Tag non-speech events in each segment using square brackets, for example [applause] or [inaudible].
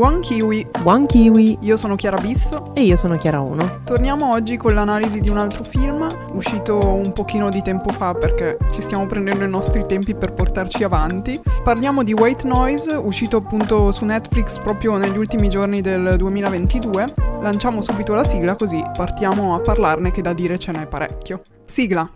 Buon kiwi! Buon kiwi! Io sono Chiara Bisso E io sono Chiara 1. Torniamo oggi con l'analisi di un altro film, uscito un pochino di tempo fa perché ci stiamo prendendo i nostri tempi per portarci avanti. Parliamo di White Noise, uscito appunto su Netflix proprio negli ultimi giorni del 2022. Lanciamo subito la sigla così partiamo a parlarne che da dire ce n'è parecchio. Sigla!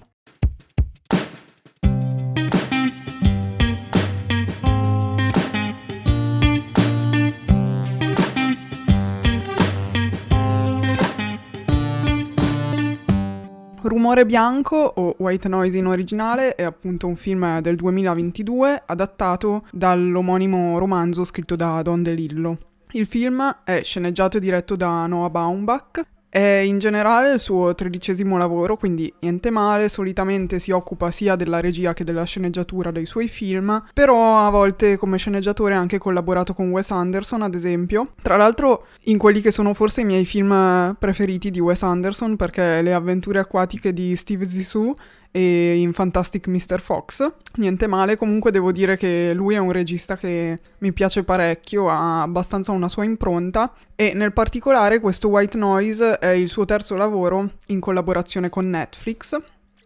Rumore bianco o White Noise in originale è appunto un film del 2022 adattato dall'omonimo romanzo scritto da Don DeLillo. Il film è sceneggiato e diretto da Noah Baumbach è in generale il suo tredicesimo lavoro, quindi niente male, solitamente si occupa sia della regia che della sceneggiatura dei suoi film, però a volte come sceneggiatore ha anche collaborato con Wes Anderson, ad esempio. Tra l'altro in quelli che sono forse i miei film preferiti di Wes Anderson, perché Le avventure acquatiche di Steve Zissou e in Fantastic Mr. Fox. Niente male, comunque devo dire che lui è un regista che mi piace parecchio, ha abbastanza una sua impronta e nel particolare questo White Noise è il suo terzo lavoro in collaborazione con Netflix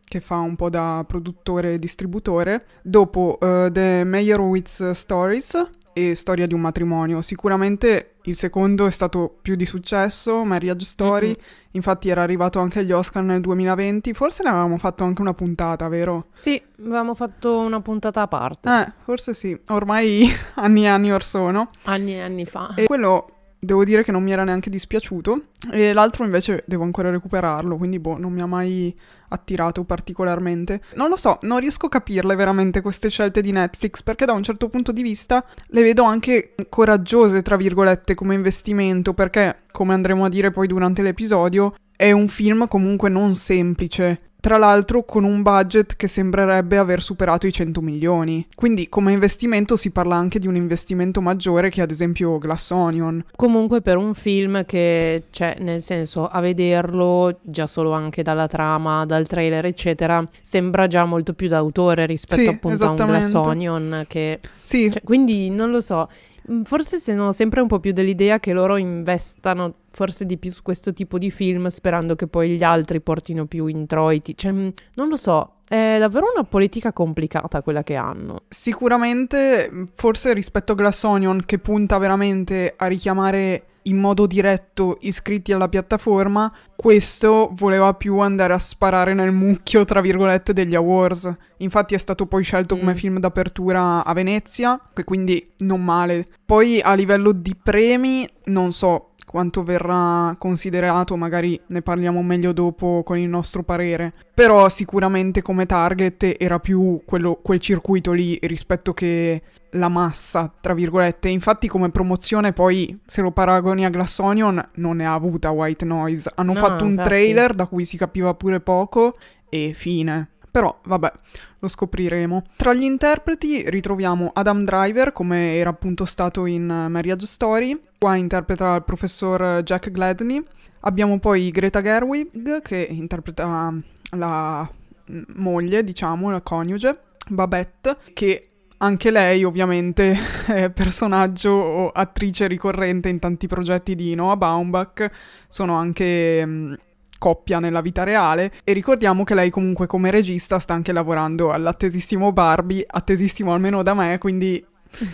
che fa un po' da produttore e distributore, dopo uh, The Meyerowitz Stories e Storia di un matrimonio. Sicuramente il secondo è stato più di successo, Marriage Story, mm-hmm. infatti era arrivato anche agli Oscar nel 2020, forse ne avevamo fatto anche una puntata, vero? Sì, avevamo fatto una puntata a parte. Eh, forse sì, ormai [laughs] anni e anni or sono. Anni e anni fa. E quello devo dire che non mi era neanche dispiaciuto e l'altro invece devo ancora recuperarlo, quindi boh, non mi ha mai attirato particolarmente. Non lo so, non riesco a capirle veramente queste scelte di Netflix perché da un certo punto di vista le vedo anche coraggiose, tra virgolette, come investimento, perché come andremo a dire poi durante l'episodio, è un film comunque non semplice tra l'altro con un budget che sembrerebbe aver superato i 100 milioni. Quindi come investimento si parla anche di un investimento maggiore che ad esempio Glass Onion. Comunque per un film che, cioè nel senso a vederlo già solo anche dalla trama, dal trailer eccetera, sembra già molto più d'autore rispetto sì, appunto a un Glass Onion che... Sì. Cioè, quindi non lo so, forse sono sempre un po' più dell'idea che loro investano forse di più su questo tipo di film sperando che poi gli altri portino più introiti. Cioè, mm, non lo so, è davvero una politica complicata quella che hanno. Sicuramente, forse rispetto a Glass Onion, che punta veramente a richiamare in modo diretto iscritti alla piattaforma, questo voleva più andare a sparare nel mucchio, tra virgolette, degli awards. Infatti è stato poi scelto mm. come film d'apertura a Venezia, che quindi non male. Poi a livello di premi, non so, quanto verrà considerato, magari ne parliamo meglio dopo con il nostro parere. Però sicuramente come target era più quello, quel circuito lì rispetto che la massa, tra virgolette. Infatti come promozione poi, se lo paragoni a Glass Onion, non ne ha avuta White Noise. Hanno no, fatto un infatti. trailer da cui si capiva pure poco e fine. Però, vabbè, lo scopriremo. Tra gli interpreti ritroviamo Adam Driver, come era appunto stato in Marriage Story. Qua interpreta il professor Jack Gladney. Abbiamo poi Greta Gerwig, che interpreta la moglie, diciamo, la coniuge, Babette, che anche lei ovviamente [laughs] è personaggio o attrice ricorrente in tanti progetti di Noah Baumbach, sono anche coppia nella vita reale e ricordiamo che lei comunque come regista sta anche lavorando all'attesissimo Barbie, attesissimo almeno da me, quindi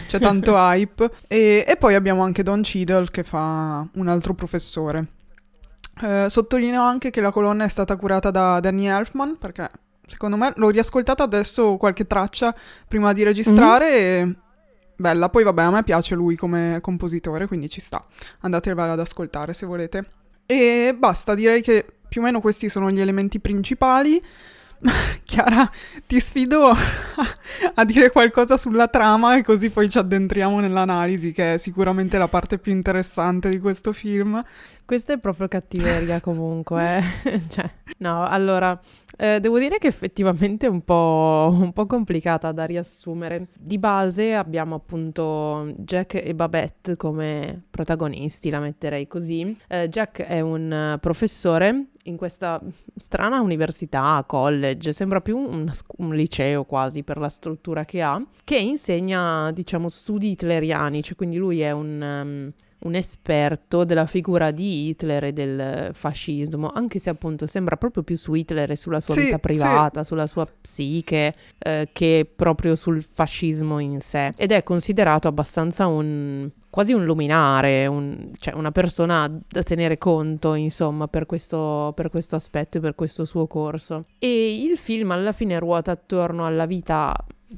c'è tanto [laughs] hype. E, e, poi abbiamo anche Don Cheadle che fa un altro professore. Eh, sottolineo anche che la colonna è stata curata da Danny Elfman perché secondo me l'ho riascoltata adesso qualche traccia prima di registrare mm-hmm. e bella. Poi vabbè a me piace lui come compositore quindi ci sta. Andatevela ad ascoltare se volete. E basta, direi che più o meno questi sono gli elementi principali. [laughs] Chiara, ti sfido [laughs] a dire qualcosa sulla trama e così poi ci addentriamo nell'analisi, che è sicuramente la parte più interessante di questo film. Questa è proprio cattiveria comunque. Eh. [laughs] cioè, no, allora, eh, devo dire che effettivamente è un po', un po' complicata da riassumere. Di base abbiamo appunto Jack e Babette come protagonisti, la metterei così. Eh, Jack è un professore in questa strana università, college, sembra più un, un, liceo quasi per la struttura che ha, che insegna, diciamo, studi hitleriani, cioè quindi lui è un, um, un esperto della figura di Hitler e del fascismo, anche se appunto sembra proprio più su Hitler e sulla sua Sì, vita privata, sì. sulla sua psiche, eh, che proprio sul fascismo in sé. Ed è considerato abbastanza un quasi un luminare, un- cioè una persona da tenere conto, insomma, per questo, per questo aspetto e per questo suo corso. E il film alla fine ruota attorno alla vita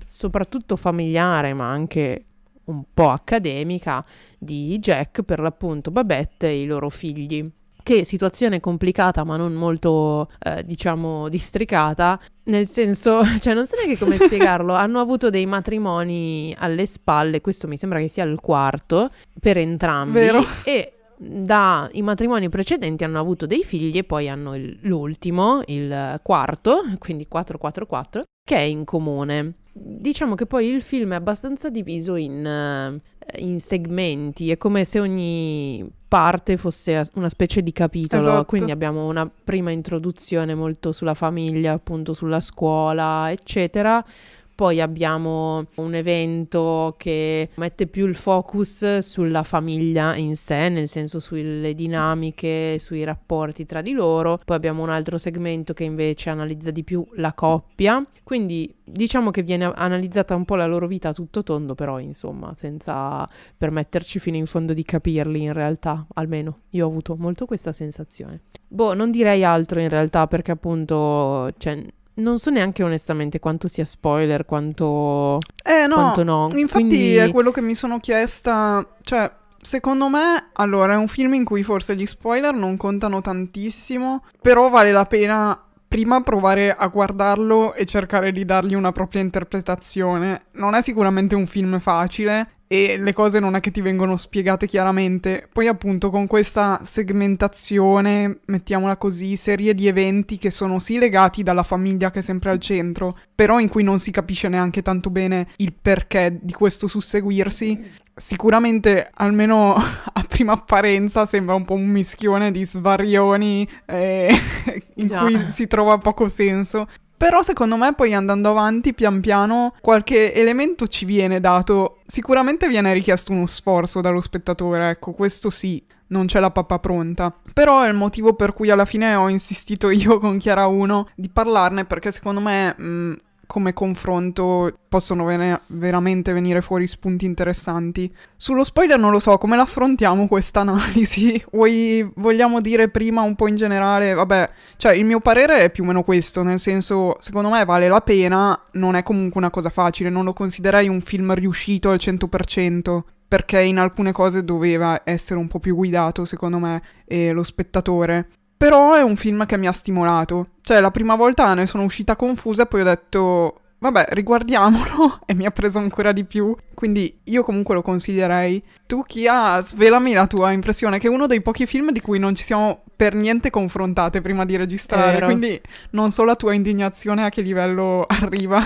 soprattutto familiare, ma anche un po' accademica di Jack, per l'appunto Babette e i loro figli. Che situazione complicata, ma non molto, eh, diciamo, districata, nel senso, [laughs] cioè non so neanche come [laughs] spiegarlo, hanno avuto dei matrimoni alle spalle, questo mi sembra che sia il quarto, per entrambi, Vero. e dai matrimoni precedenti hanno avuto dei figli e poi hanno il- l'ultimo, il quarto, quindi 444, che è in comune. Diciamo che poi il film è abbastanza diviso in, eh, in segmenti, è come se ogni parte fosse una specie di capitolo, Esatto. quindi abbiamo una prima introduzione molto sulla famiglia, appunto sulla scuola, eccetera. Poi abbiamo un evento che mette più il focus sulla famiglia in sé, nel senso sulle dinamiche, sui rapporti tra di loro. Poi abbiamo un altro segmento che invece analizza di più la coppia. Quindi diciamo che viene analizzata un po' la loro vita a tutto tondo, però insomma, senza permetterci fino in fondo di capirli in realtà, almeno io ho avuto molto questa sensazione. Boh, non direi altro in realtà perché appunto, cioè, non so neanche onestamente quanto sia spoiler, quanto, Eh no, quanto no. infatti Quindi- è quello che mi sono chiesta, cioè, secondo me, allora, è un film in cui forse gli spoiler non contano tantissimo, però vale la pena prima provare a guardarlo e cercare di dargli una propria interpretazione. Non è sicuramente un film facile e le cose non è che ti vengono spiegate chiaramente. Poi appunto con questa segmentazione, mettiamola così, serie di eventi che sono sì legati dalla famiglia che è sempre al centro, però in cui non si capisce neanche tanto bene il perché di questo susseguirsi. Sicuramente, almeno [laughs] a prima apparenza, sembra un po' un mischione di svarioni eh, [laughs] in Già. cui si trova poco senso. Però secondo me poi andando avanti pian piano qualche elemento ci viene dato. Sicuramente viene richiesto uno sforzo dallo spettatore, ecco, questo sì, non c'è la pappa pronta. Però è il motivo per cui alla fine ho insistito [laughs] io con Chiara 1 di parlarne perché secondo me mh, come confronto possono vene- veramente venire fuori spunti interessanti. Sullo spoiler non lo so, come l'affrontiamo questa analisi? [laughs] Vogliamo dire prima un po' in generale? Vabbè, cioè il mio parere è più o meno questo, nel senso, secondo me vale la pena, non è comunque una cosa facile, non lo considerei un film riuscito al 100%. Perché in alcune cose doveva essere un po' più guidato, secondo me, e lo spettatore. Però è un film che mi ha stimolato. Cioè, la prima volta ne sono uscita confusa e poi ho detto, vabbè, riguardiamolo. [laughs] e mi ha preso ancora di più. Quindi io comunque lo consiglierei. Tu, Kia, svelami la tua impressione, che è uno dei pochi film di cui non ci siamo per niente confrontate prima di registrare. Vero. Quindi non so la tua indignazione a che livello [laughs] arriva.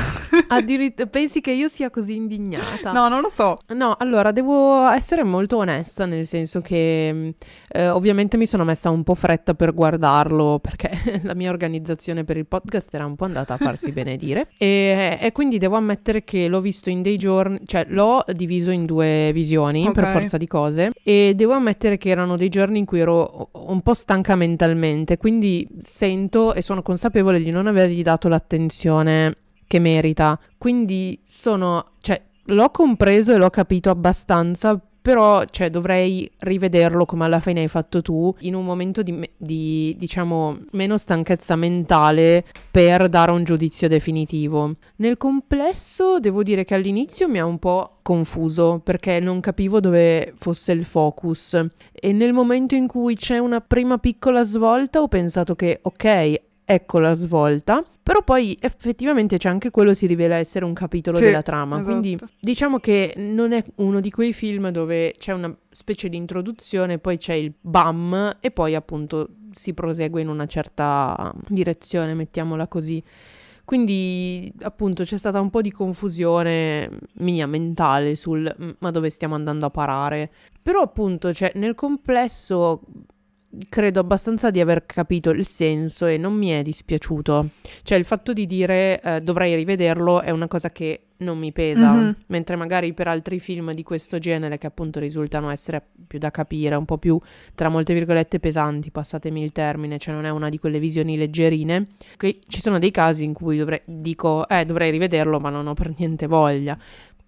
Addirittura pensi che io sia così indignata? no, non lo so. No, allora devo essere molto onesta, nel senso che mh, eh, ovviamente mi sono messa un po' fretta per guardarlo perché [laughs] la mia organizzazione per il podcast era un po' andata a farsi benedire e, e quindi devo ammettere che l'ho visto in dei giorni, cioè l'ho diviso in due visioni per Ok. forza di cose e devo ammettere che erano dei giorni in cui ero un po' stanca mentalmente, quindi sento e sono consapevole di non avergli dato l'attenzione che merita. Quindi sono, cioè, l'ho compreso e l'ho capito abbastanza, però, cioè, dovrei rivederlo come alla fine hai fatto tu, in un momento di, di, diciamo, meno stanchezza mentale per dare un giudizio definitivo. Nel complesso, devo dire che all'inizio mi ha un po' confuso perché non capivo dove fosse il focus e nel momento in cui c'è una prima piccola svolta ho pensato che ok ecco la svolta però poi effettivamente c'è anche quello si rivela essere un capitolo Sì, della trama esatto. quindi diciamo che non è uno di quei film dove c'è una specie di introduzione poi c'è il bam e poi appunto si prosegue in una certa direzione mettiamola così quindi appunto c'è stata un po' di confusione mia mentale sul "Mm, ma dove stiamo andando a parare. Però appunto, cioè, nel complesso credo abbastanza di aver capito il senso e non mi è dispiaciuto. Cioè il fatto di dire eh, dovrei rivederlo è una cosa che non mi pesa, mm-hmm. mentre magari per altri film di questo genere che appunto risultano essere più da capire, un po' più tra molte virgolette pesanti, passatemi il termine, cioè non è una di quelle visioni leggerine, ci sono dei casi in cui dovrei, dico, eh, dovrei rivederlo, ma non ho per niente voglia.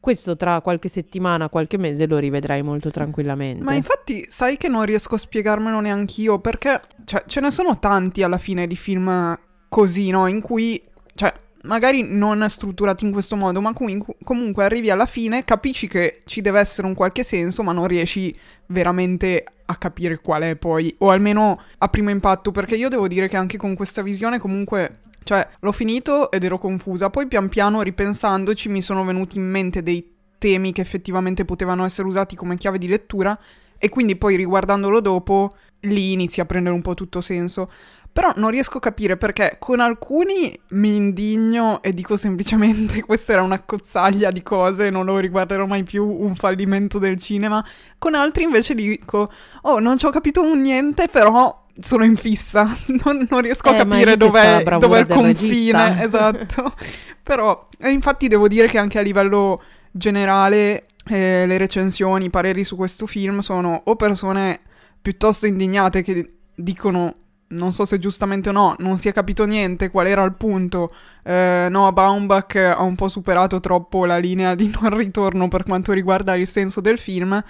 Questo tra qualche settimana, qualche mese lo rivedrai molto tranquillamente. Ma infatti sai che non riesco a spiegarmelo neanch'io perché cioè, ce ne sono tanti alla fine di film così, no? In cui, cioè, magari non strutturati in questo modo, ma comunque, comunque arrivi alla fine, capisci che ci deve essere un qualche senso, ma non riesci veramente a capire qual è poi, o almeno a primo impatto, perché io devo dire che anche con questa visione comunque... Cioè, l'ho finito ed ero confusa, poi pian piano ripensandoci mi sono venuti in mente dei temi che effettivamente potevano essere usati come chiave di lettura e quindi poi riguardandolo dopo lì inizia a prendere un po' tutto senso. Però non riesco a capire perché con alcuni mi indigno e dico semplicemente [laughs] questa era una cozzaglia di cose, non lo riguarderò mai più, un fallimento del cinema. Con altri invece dico, oh non ci ho capito niente, però sono in fissa, [laughs] non, non riesco eh, a capire dov'è, dov'è il confine, regista. [laughs] esatto. però, infatti devo dire che anche a livello generale eh, le recensioni, i pareri su questo film sono o persone piuttosto indignate che dicono non so se giustamente o no, non si è capito niente, qual era il punto. Eh, Noah Baumbach ha un po' superato troppo la linea di [laughs] non ritorno per quanto riguarda il senso del film,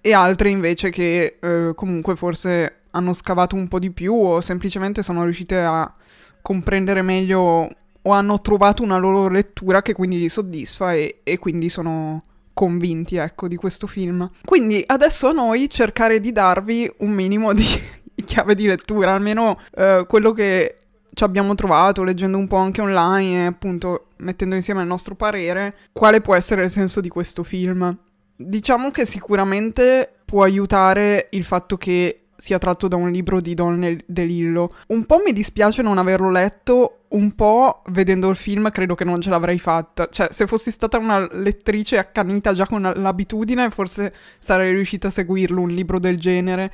e altre invece che eh, comunque forse hanno scavato un po' di più o semplicemente sono riuscite a comprendere meglio o hanno trovato una loro lettura che quindi li soddisfa e, e quindi sono convinti, ecco, di questo film. Quindi adesso a noi cercare di darvi un minimo di [laughs] chiave di lettura, almeno eh, quello che ci abbiamo trovato leggendo un po' anche online e appunto mettendo insieme il nostro parere, quale può essere il senso di questo film. Diciamo che sicuramente può aiutare il fatto che sia tratto da un libro di Don DeLillo. Un po' mi dispiace non averlo letto, un po' vedendo il film credo che non ce l'avrei fatta. Cioè, se fossi stata una lettrice accanita già con l'abitudine, forse sarei riuscita a seguirlo, un libro del genere.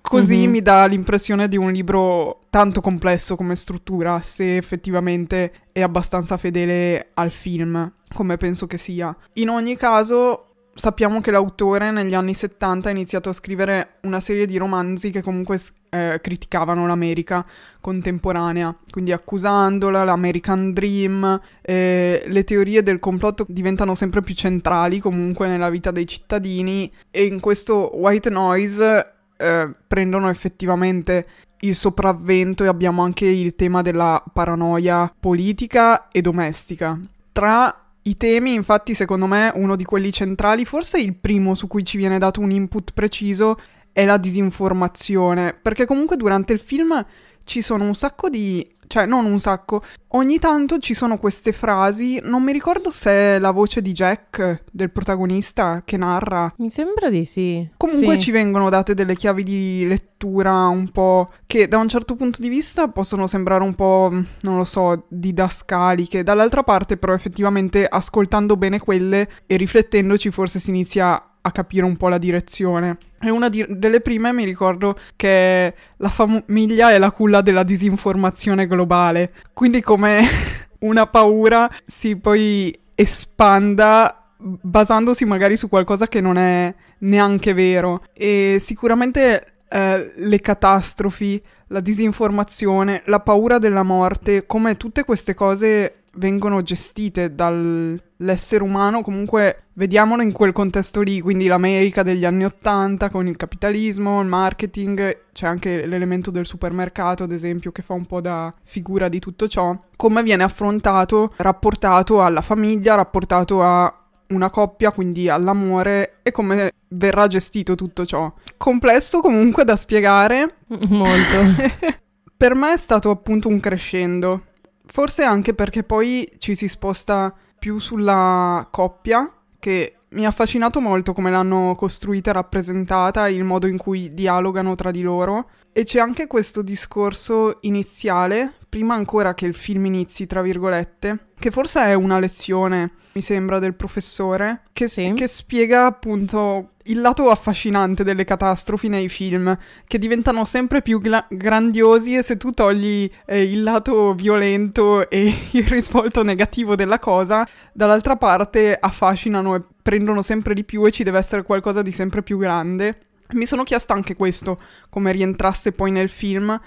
Così mm-hmm. mi dà l'impressione di un libro tanto complesso come struttura, se effettivamente è abbastanza fedele al film, come penso che sia. In ogni caso, sappiamo che l'autore negli anni 70 ha iniziato a scrivere una serie di romanzi che comunque eh, criticavano l'America contemporanea, quindi accusandola, l'American Dream, eh, le teorie del complotto diventano sempre più centrali comunque nella vita dei cittadini e in questo White Noise eh, prendono effettivamente il sopravvento e abbiamo anche il tema della paranoia politica e domestica. Tra i temi, infatti, secondo me, uno di quelli centrali, forse il primo su cui ci viene dato un input preciso, è la disinformazione, perché comunque durante il film ci sono un sacco di cioè non un sacco. Ogni tanto ci sono queste frasi, non mi ricordo se è la voce di Jack, del protagonista, che narra. Mi sembra di sì. Comunque sì. ci vengono date delle chiavi di lettura un po' che da un certo punto di vista possono sembrare un po', non lo so, didascaliche. Dall'altra parte però effettivamente ascoltando bene quelle e riflettendoci forse si inizia a capire un po' la direzione. E una di- delle prime mi ricordo che la famiglia è la culla della disinformazione globale, quindi come [laughs] una paura si poi espanda basandosi magari su qualcosa che non è neanche vero. E sicuramente eh, le catastrofi, la disinformazione, la paura della morte, come tutte queste cose vengono gestite dall'essere umano, comunque vediamolo in quel contesto lì, quindi l'America degli anni Ottanta con il capitalismo, il marketing, c'è anche l'elemento del supermercato, ad esempio, che fa un po' da figura di tutto ciò, come viene affrontato, rapportato alla famiglia, rapportato a una coppia, quindi all'amore e come verrà gestito tutto ciò. Complesso comunque da spiegare. [laughs] Molto. [laughs] per me è stato appunto un crescendo Forse anche perché poi ci si sposta più sulla coppia, che mi ha affascinato molto come l'hanno costruita e rappresentata, il modo in cui dialogano tra di loro. E c'è anche questo discorso iniziale, prima ancora che il film inizi, tra virgolette, che forse è una lezione, mi sembra, del professore, che, Sì. che spiega appunto il lato affascinante delle catastrofi nei film, che diventano sempre più gla- grandiosi e se tu togli eh, il lato violento e [laughs] il risvolto negativo della cosa, dall'altra parte affascinano e prendono sempre di più e ci deve essere qualcosa di sempre più grande. Mi sono chiesta anche questo, come rientrasse poi nel film,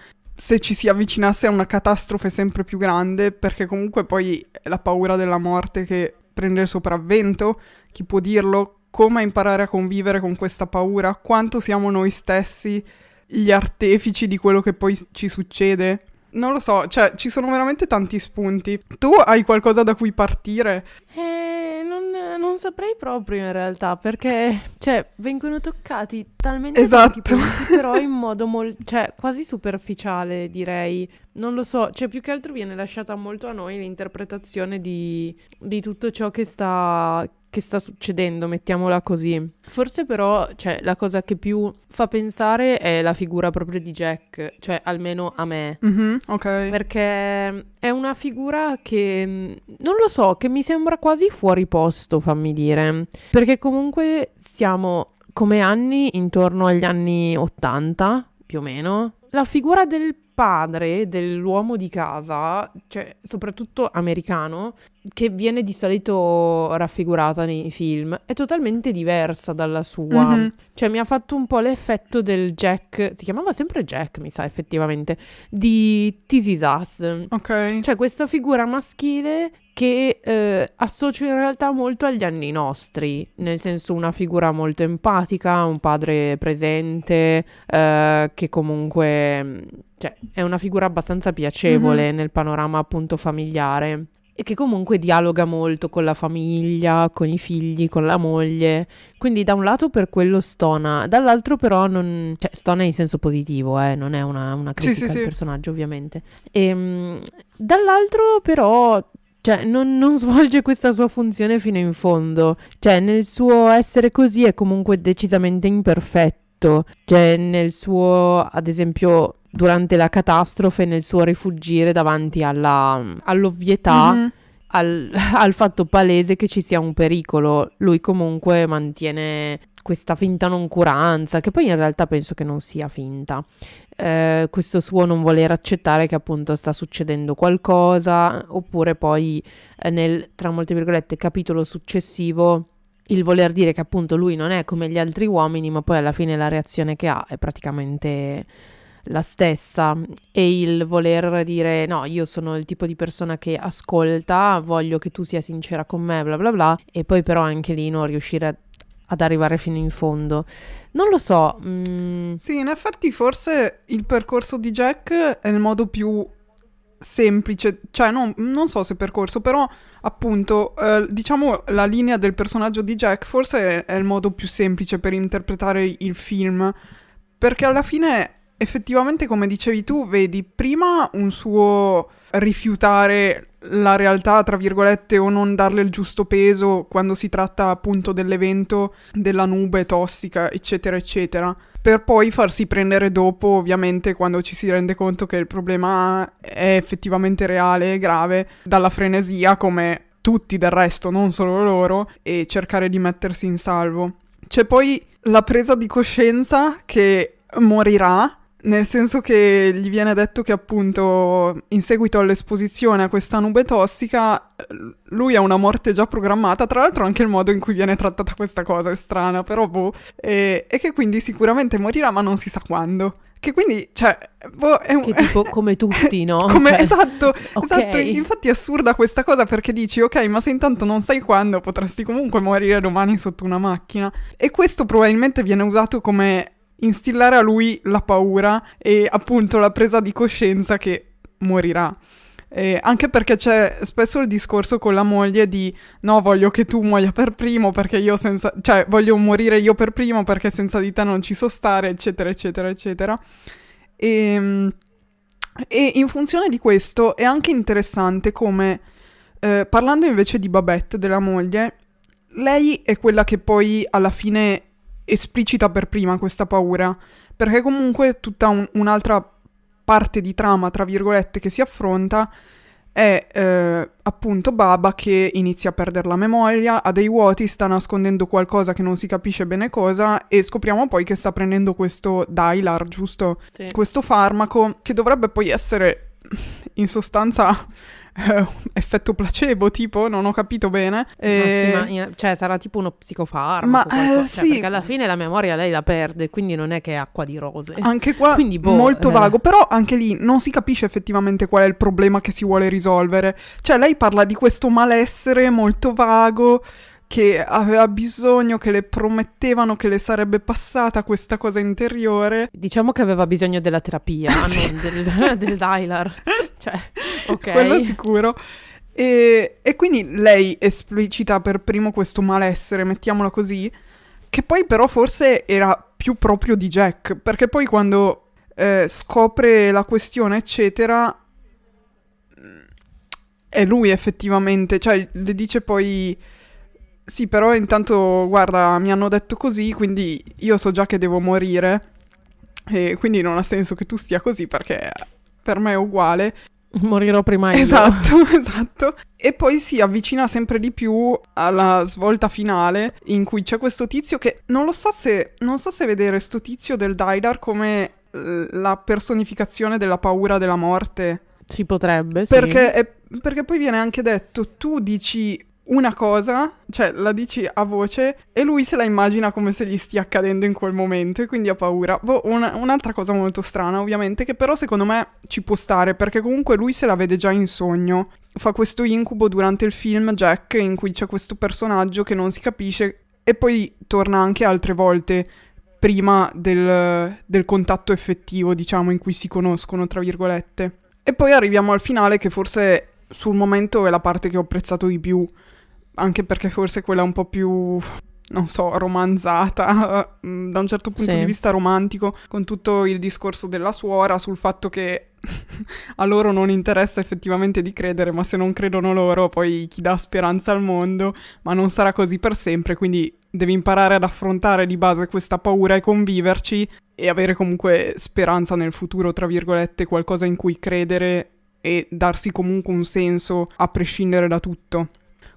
se ci si avvicinasse a una catastrofe sempre più grande, perché comunque poi è la paura della morte che prende il sopravvento, chi può dirlo, come imparare a convivere con questa paura, quanto siamo noi stessi gli artefici di quello che poi ci succede. Non lo so, cioè ci sono veramente tanti spunti. Tu hai qualcosa da cui partire? Eh, saprei proprio in realtà, perché cioè, vengono toccati talmente Esatto. punti, però in modo mol- cioè, quasi superficiale, direi. Non lo so, cioè più che altro viene lasciata molto a noi l'interpretazione di, di tutto ciò che sta, che sta succedendo, mettiamola così. Forse però, cioè, la cosa che più fa pensare è la figura proprio di Jack, cioè almeno a me. Mhm, ok. Perché è una figura che mh, non lo so, che mi sembra quasi fuori posto, fammi dire. Perché comunque siamo come anni intorno agli anni 80, più o meno. La figura del padre, dell'uomo di casa, cioè soprattutto americano, che viene di solito raffigurata nei film, è totalmente diversa dalla sua. Mhm. Cioè, mi ha fatto un po' l'effetto del Jack, si chiamava sempre Jack, mi sa, effettivamente, di This Is Us. Ok. Cioè, questa figura maschile che eh, associo in realtà molto agli anni nostri, nel senso una figura molto empatica, un padre presente, eh, che comunque, mh, cioè, è una figura abbastanza piacevole nel panorama appunto familiare. E che comunque dialoga molto con la famiglia, con i figli, con la moglie. Quindi da un lato per quello stona, dall'altro però non... cioè stona in senso positivo, eh, non è una, una Sì, critica sì, al sì. personaggio ovviamente. Ehm, dall'altro però... Cioè, non, non svolge questa sua funzione fino in fondo. Cioè, nel suo essere così è comunque decisamente imperfetto. Cioè, nel suo, ad esempio, durante la catastrofe, nel suo rifugire davanti alla, all'ovvietà Mhm. al, [laughs] al fatto palese che ci sia un pericolo. Lui comunque mantiene questa finta noncuranza, che poi in realtà penso che non sia finta. Eh, questo suo non voler accettare che appunto sta succedendo qualcosa, oppure poi eh, nel, tra molte virgolette, capitolo successivo, il voler dire che appunto lui non è come gli altri uomini, ma poi alla fine la reazione che ha è praticamente la stessa. E il voler dire no, io sono il tipo di persona che ascolta, voglio che tu sia sincera con me, bla bla bla, e poi però anche lì non riuscire a- ad arrivare fino in fondo. Non lo so, mm, Sì, in effetti forse il percorso di Jack è il modo più semplice, cioè non, non so se percorso, però appunto eh, diciamo la linea del personaggio di Jack forse è, è il modo più semplice per interpretare il film, perché alla fine effettivamente come dicevi tu vedi prima un suo rifiutare la realtà, tra virgolette, o non darle il giusto peso quando si tratta appunto dell'evento della nube tossica, eccetera, eccetera. Per poi farsi prendere dopo, ovviamente, quando ci si rende conto che il problema è effettivamente reale e grave, dalla frenesia, come tutti del resto, non solo loro, e cercare di mettersi in salvo. C'è poi la presa di coscienza che morirà, nel senso che gli viene detto che appunto in seguito all'esposizione a questa nube tossica lui ha una morte già programmata, tra l'altro anche il modo in cui viene trattata questa cosa è strana, però boh, e, e che quindi sicuramente morirà ma non si sa quando. Che quindi, cioè, boh, è un... che tipo [laughs] come tutti, no? [laughs] Come, Cioè, esatto, [laughs] ok. esatto, infatti è assurda questa cosa perché dici ok ma se intanto non sai quando potresti comunque morire domani sotto una macchina e questo probabilmente viene usato come instillare a lui la paura e appunto la presa di coscienza che morirà. Eh, anche perché c'è spesso il discorso con la moglie di no, voglio che tu muoia per primo perché io senza, cioè voglio morire io per primo perché senza di te non ci so stare, eccetera, eccetera, eccetera. E, e in funzione di questo è anche interessante come, eh, parlando invece di Babette, della moglie, lei è quella che poi alla fine esplicita per prima questa paura, perché comunque tutta un- un'altra parte di trama, tra virgolette, che si affronta è eh, appunto Baba che inizia a perdere la memoria, ha dei vuoti, sta nascondendo qualcosa che non si capisce bene cosa e scopriamo poi che sta prendendo questo Dylar, giusto? Sì. Questo farmaco che dovrebbe poi essere in sostanza eh, effetto placebo, tipo, non ho capito bene. E... Ma sì, ma, cioè sarà tipo uno psicofarmaco. Ma, qualcosa, eh, cioè, sì. Perché alla fine la memoria lei la perde, quindi non è che è acqua di rose. Anche qua [laughs] Quindi, boh, molto eh. vago, però anche lì non si capisce effettivamente qual è il problema che si vuole risolvere. Cioè lei parla di questo malessere molto vago che aveva bisogno, che le promettevano che le sarebbe passata questa cosa interiore. Diciamo che aveva bisogno della terapia, [laughs] Sì. non del, del Dylar. [laughs] Cioè, [laughs] ok. Quello sicuro. E, e quindi lei esplicita per primo questo malessere, mettiamolo così, che poi però forse era più proprio di Jack, perché poi quando eh, scopre la questione, eccetera, mm, è lui effettivamente, cioè le dice poi... Sì, però intanto, guarda, mi hanno detto così, quindi io so già che devo morire. E quindi non ha senso che tu stia così perché per me è uguale. Morirò prima io. Esatto, [laughs] esatto. E poi si avvicina sempre di più alla svolta finale in cui c'è questo tizio che non lo so se non so se vedere sto tizio del Daidar come eh, la personificazione della paura della morte. Ci potrebbe, sì. Perché, è- perché poi viene anche detto, tu dici una cosa, cioè la dici a voce, e lui se la immagina come se gli stia accadendo in quel momento e quindi ha paura. Boh, una- un'altra cosa molto strana, ovviamente, che però secondo me ci può stare, perché comunque lui se la vede già in sogno. Fa questo incubo durante il film Jack, in cui c'è questo personaggio che non si capisce, e poi torna anche altre volte prima del, del contatto effettivo, diciamo, in cui si conoscono, tra virgolette. E poi arriviamo al finale, che forse sul momento è la parte che ho apprezzato di più, anche perché forse quella un po' più, non so, romanzata, [laughs] mm, da un certo punto Sì. di vista romantico, con tutto il discorso della suora sul fatto che [laughs] a loro non interessa effettivamente di credere, ma se non credono loro, poi chi dà speranza al mondo, ma non sarà così per sempre, quindi devi imparare ad affrontare di base questa paura e conviverci e avere comunque speranza nel futuro, tra virgolette, qualcosa in cui credere e darsi comunque un senso a prescindere da tutto.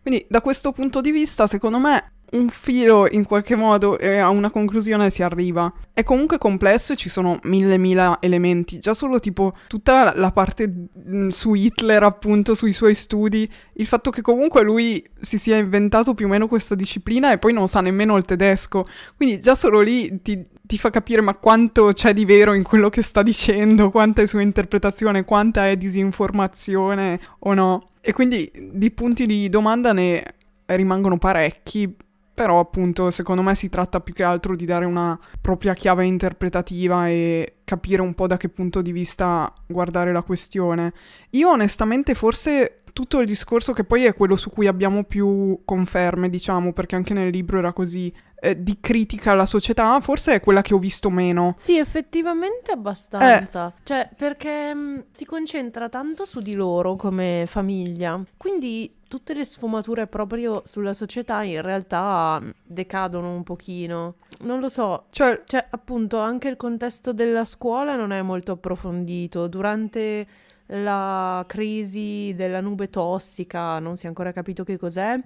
Quindi da questo punto di vista, secondo me, un filo in qualche modo e a una conclusione si arriva. È comunque complesso e ci sono mille mila elementi, già solo tipo tutta la parte mh, su Hitler, appunto, sui suoi studi, il fatto che comunque lui si sia inventato più o meno questa disciplina e poi non sa nemmeno il tedesco, quindi già solo lì ti, ti fa capire ma quanto c'è di vero in quello che sta dicendo, quanta è sua interpretazione, quanta è disinformazione o no. E quindi di punti di domanda ne rimangono parecchi, però appunto secondo me si tratta più che altro di dare una propria chiave interpretativa e capire un po' da che punto di vista guardare la questione. Io onestamente forse tutto il discorso che poi è quello su cui abbiamo più conferme, diciamo, perché anche nel libro era così, eh, di critica alla società, forse è quella che ho visto meno. Sì, effettivamente abbastanza. Cioè, perché mh, si concentra tanto su di loro come famiglia. Quindi tutte le sfumature proprio sulla società in realtà mh, decadono un pochino. Non lo so. Cioè, Cioè, appunto, anche il contesto della scuola non è molto approfondito. Durante la crisi della nube tossica, non si è ancora capito che cos'è.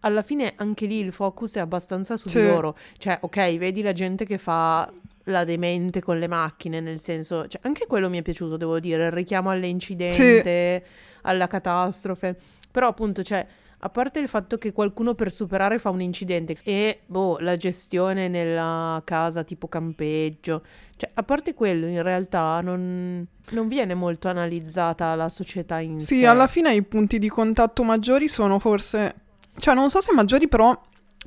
Alla fine anche lì il focus è abbastanza su Sì. di loro. Cioè, ok, vedi la gente che fa la demente con le macchine, nel senso, cioè, anche quello mi è piaciuto, devo dire, il richiamo all'incidente, alla catastrofe. Però appunto, cioè, a parte il fatto che qualcuno per superare fa un incidente e, boh, la gestione nella casa tipo campeggio, cioè, a parte quello, in realtà non, non viene molto analizzata la società in Sì, sé. alla fine i punti di contatto maggiori sono forse... Cioè, non so se maggiori, però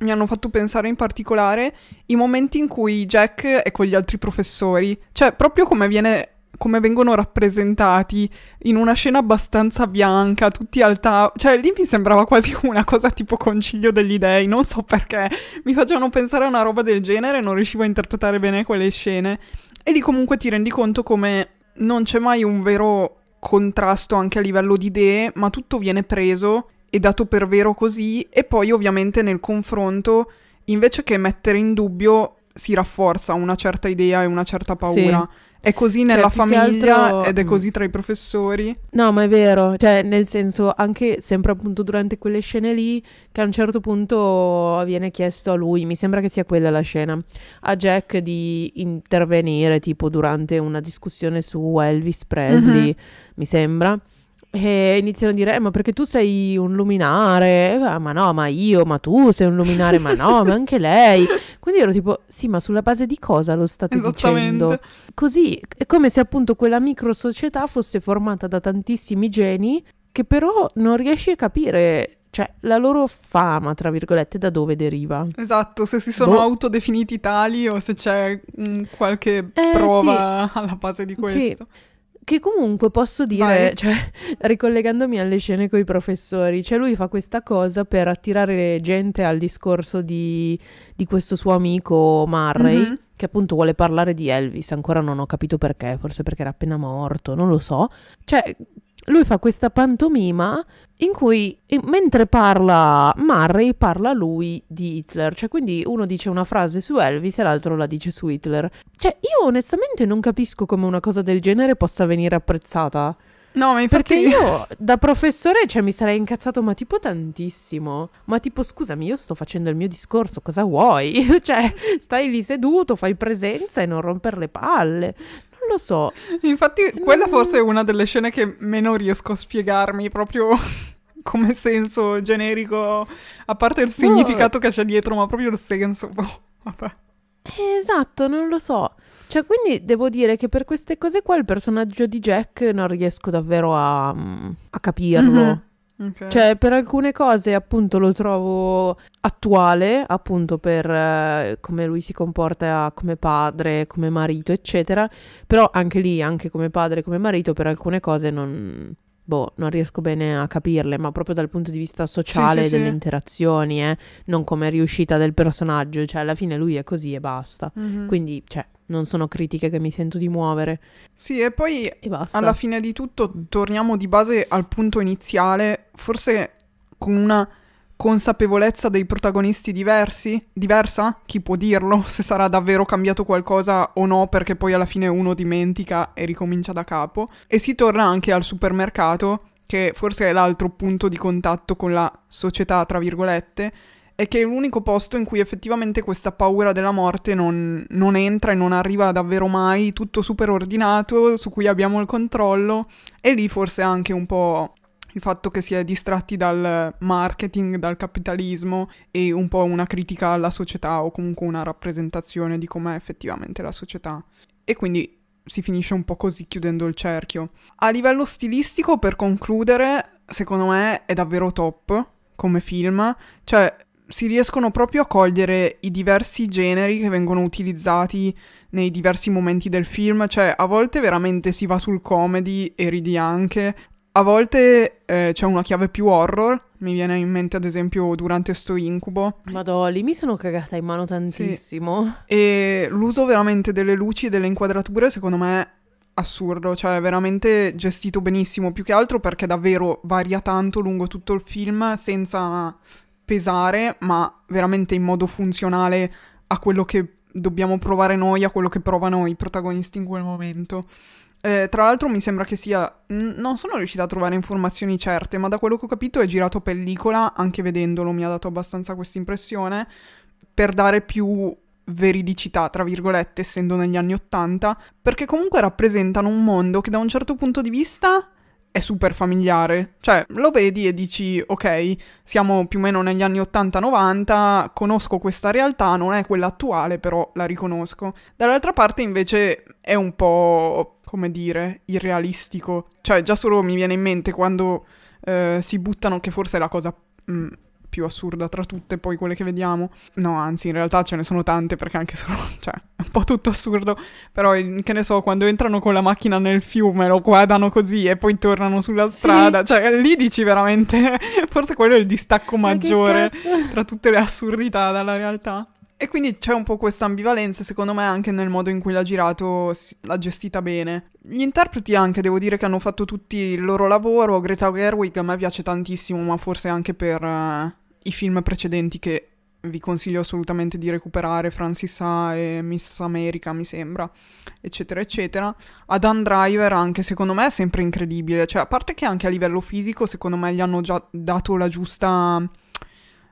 mi hanno fatto pensare in particolare i momenti in cui Jack è con gli altri professori. Cioè, proprio come viene... come vengono rappresentati in una scena abbastanza bianca, tutti al tavolo. Cioè, lì mi sembrava quasi una cosa tipo concilio degli dei, non so perché. Mi facevano pensare a una roba del genere, non riuscivo a interpretare bene quelle scene. E lì comunque ti rendi conto come non c'è mai un vero contrasto anche a livello di idee, ma tutto viene preso e dato per vero così e poi ovviamente nel confronto invece che mettere in dubbio si rafforza una certa idea e una certa paura. È così nella famiglia altro... ed è così tra i professori. No, ma è vero, cioè nel senso anche sempre appunto durante quelle scene lì che a un certo punto viene chiesto a lui, mi sembra che sia quella la scena, a Jack di intervenire tipo durante una discussione su Elvis Presley, mm-hmm. mi sembra e iniziano a dire, eh, ma perché tu sei un luminare? Eh, ma no, ma io, ma tu sei un luminare, ma no, ma anche lei. [laughs] Quindi ero tipo, sì, ma sulla base di cosa lo state dicendo? Così, è come se appunto quella micro società fosse formata da tantissimi geni che però non riesci a capire cioè, la loro fama, tra virgolette, da dove deriva? Esatto, se si sono boh. autodefiniti tali o se c'è mh, qualche eh, prova sì. alla base di questo. Sì. Che comunque posso dire, [laughs] cioè, ricollegandomi alle scene con i professori, cioè lui fa questa cosa per attirare gente al discorso di, di questo suo amico Murray, mm-hmm. che appunto vuole parlare di Elvis, ancora non ho capito perché, forse perché era appena morto, non lo so. Cioè, lui fa questa pantomima in cui mentre parla Murray parla lui di Hitler, cioè quindi uno dice una frase su Elvis e l'altro la dice su Hitler. Cioè io onestamente non capisco come una cosa del genere possa venire apprezzata. No, ma infatti... Perché io [laughs] da professore cioè, mi sarei incazzato ma tipo tantissimo. Ma tipo scusami, io sto facendo il mio discorso, cosa vuoi? [laughs] cioè, stai lì seduto, fai presenza e non romper le palle lo so. Infatti, quella forse è una delle scene che meno riesco a spiegarmi proprio [laughs] come senso generico, a parte il significato no. che c'è dietro, ma proprio il senso. Oh, vabbè. Esatto, non lo so. Cioè, quindi devo dire che per queste cose qua il personaggio di Jack non riesco davvero a, a capirlo. Mm-hmm. Okay. Cioè, per alcune cose appunto lo trovo attuale, appunto per uh, come lui si comporta come padre, come marito, eccetera. Però anche lì, anche come padre, come marito, per alcune cose non, boh, non riesco bene a capirle, ma proprio dal punto di vista sociale sì, sì, delle sì. interazioni, eh, non come riuscita del personaggio, cioè alla fine lui è così e basta. Mm-hmm. Quindi, cioè, non sono critiche che mi sento di muovere. Sì, e poi e alla fine di tutto torniamo di base al punto iniziale, forse con una consapevolezza dei protagonisti diversi, diversa? Chi può dirlo? [laughs] Se sarà davvero cambiato qualcosa o no, perché poi alla fine uno dimentica e ricomincia da capo. E si torna anche al supermercato, che forse è l'altro punto di contatto con la società, tra virgolette, è che è l'unico posto in cui effettivamente questa paura della morte non, non, entra e non arriva davvero mai, tutto super ordinato, su cui abbiamo il controllo, e lì forse anche un po' il fatto che si è distratti dal marketing, dal capitalismo e un po' una critica alla società o comunque una rappresentazione di com'è effettivamente la società. E quindi si finisce un po' così chiudendo il cerchio. A livello stilistico, per concludere, secondo me è davvero top come film, cioè si riescono proprio a cogliere i diversi generi che vengono utilizzati nei diversi momenti del film, cioè a volte veramente si va sul comedy e ridi anche, a volte eh, c'è una chiave più horror, mi viene in mente ad esempio durante sto incubo. Madò, lì mi sono cagata in mano tantissimo. Sì. E l'uso veramente delle luci e delle inquadrature secondo me è assurdo, cioè veramente gestito benissimo, più che altro perché davvero varia tanto lungo tutto il film senza pesare, ma veramente in modo funzionale a quello che dobbiamo provare noi, a quello che provano i protagonisti in quel momento. Eh, tra l'altro mi sembra che sia... N- non sono riuscita a trovare informazioni certe, ma da quello che ho capito è girato pellicola, anche vedendolo mi ha dato abbastanza questa impressione, per dare più veridicità, tra virgolette, essendo negli anni Ottanta, perché comunque rappresentano un mondo che da un certo punto di vista è super familiare. Cioè, lo vedi e dici, ok, siamo più o meno negli anni 80-90, conosco questa realtà, non è quella attuale, però la riconosco. Dall'altra parte invece è un po' come dire, irrealistico. Cioè, già solo mi viene in mente quando eh, si buttano, che forse è la cosa mh, mm, più assurda tra tutte, poi quelle che vediamo. No, anzi, in realtà ce ne sono tante perché anche solo, [laughs] cioè, è un po' tutto assurdo. Però, che ne so, quando entrano con la macchina nel fiume, lo guardano così e poi tornano sulla strada. Sì. Cioè, lì dici veramente, [laughs] forse quello è il distacco maggiore tra tutte le assurdità dalla realtà. E quindi c'è un po' questa ambivalenza, secondo me, anche nel modo in cui l'ha girato, l'ha gestita bene. Gli interpreti anche, devo dire che hanno fatto tutti il loro lavoro. Greta Gerwig a me piace tantissimo, ma forse anche per uh, i film precedenti che vi consiglio assolutamente di recuperare Francis A e Miss America, mi sembra, eccetera, eccetera. Adam Driver, anche secondo me, è sempre incredibile. Cioè, a parte che anche a livello fisico, secondo me, gli hanno già dato la giusta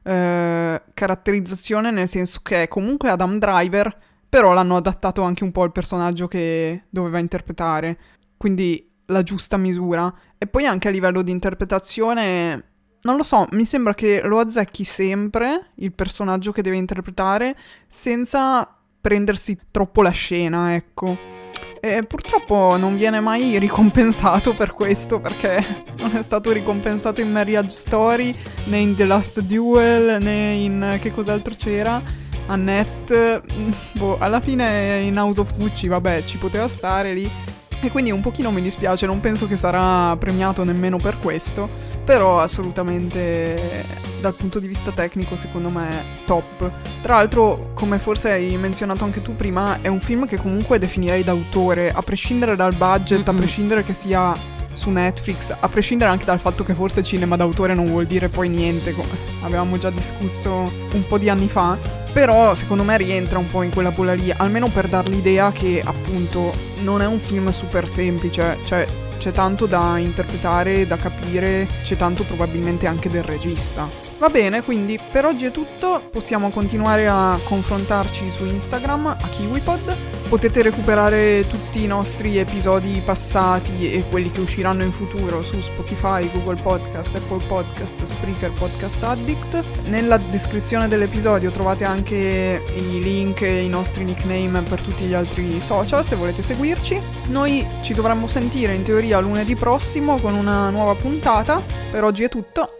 eh, caratterizzazione, nel senso che è comunque Adam Driver, però l'hanno adattato anche un po' al personaggio che doveva interpretare. Quindi la giusta misura. E poi anche a livello di interpretazione non lo so, mi sembra che lo azzecchi sempre il personaggio che deve interpretare senza prendersi troppo la scena, ecco. E purtroppo non viene mai ricompensato per questo perché non è stato ricompensato in Marriage Story, né in The Last Duel, né in che cos'altro c'era. Annette, boh, alla fine in House of Gucci, vabbè, ci poteva stare lì. E quindi un pochino mi dispiace, non penso che sarà premiato nemmeno per questo, però assolutamente dal punto di vista tecnico secondo me top. Tra l'altro, come forse hai menzionato anche tu prima, è un film che comunque definirei d'autore, a prescindere dal budget, mm-hmm. a prescindere che sia su Netflix, a prescindere anche dal fatto che forse cinema d'autore non vuol dire poi niente, come avevamo già discusso un po' di anni fa, però secondo me rientra un po' in quella bolla lì, almeno per dar l'idea che appunto non è un film super semplice, cioè c'è tanto da interpretare, da capire, c'è tanto probabilmente anche del regista. Va bene, quindi per oggi è tutto, possiamo continuare a confrontarci su Instagram a KiwiPod Potete recuperare tutti i nostri episodi passati e quelli che usciranno in futuro su Spotify, Google Podcast, Apple Podcast, Spreaker, Podcast Addict. Nella descrizione dell'episodio trovate anche i link e i nostri nickname per tutti gli altri social se volete seguirci. Noi ci dovremmo sentire in teoria lunedì prossimo con una nuova puntata. Per oggi è tutto.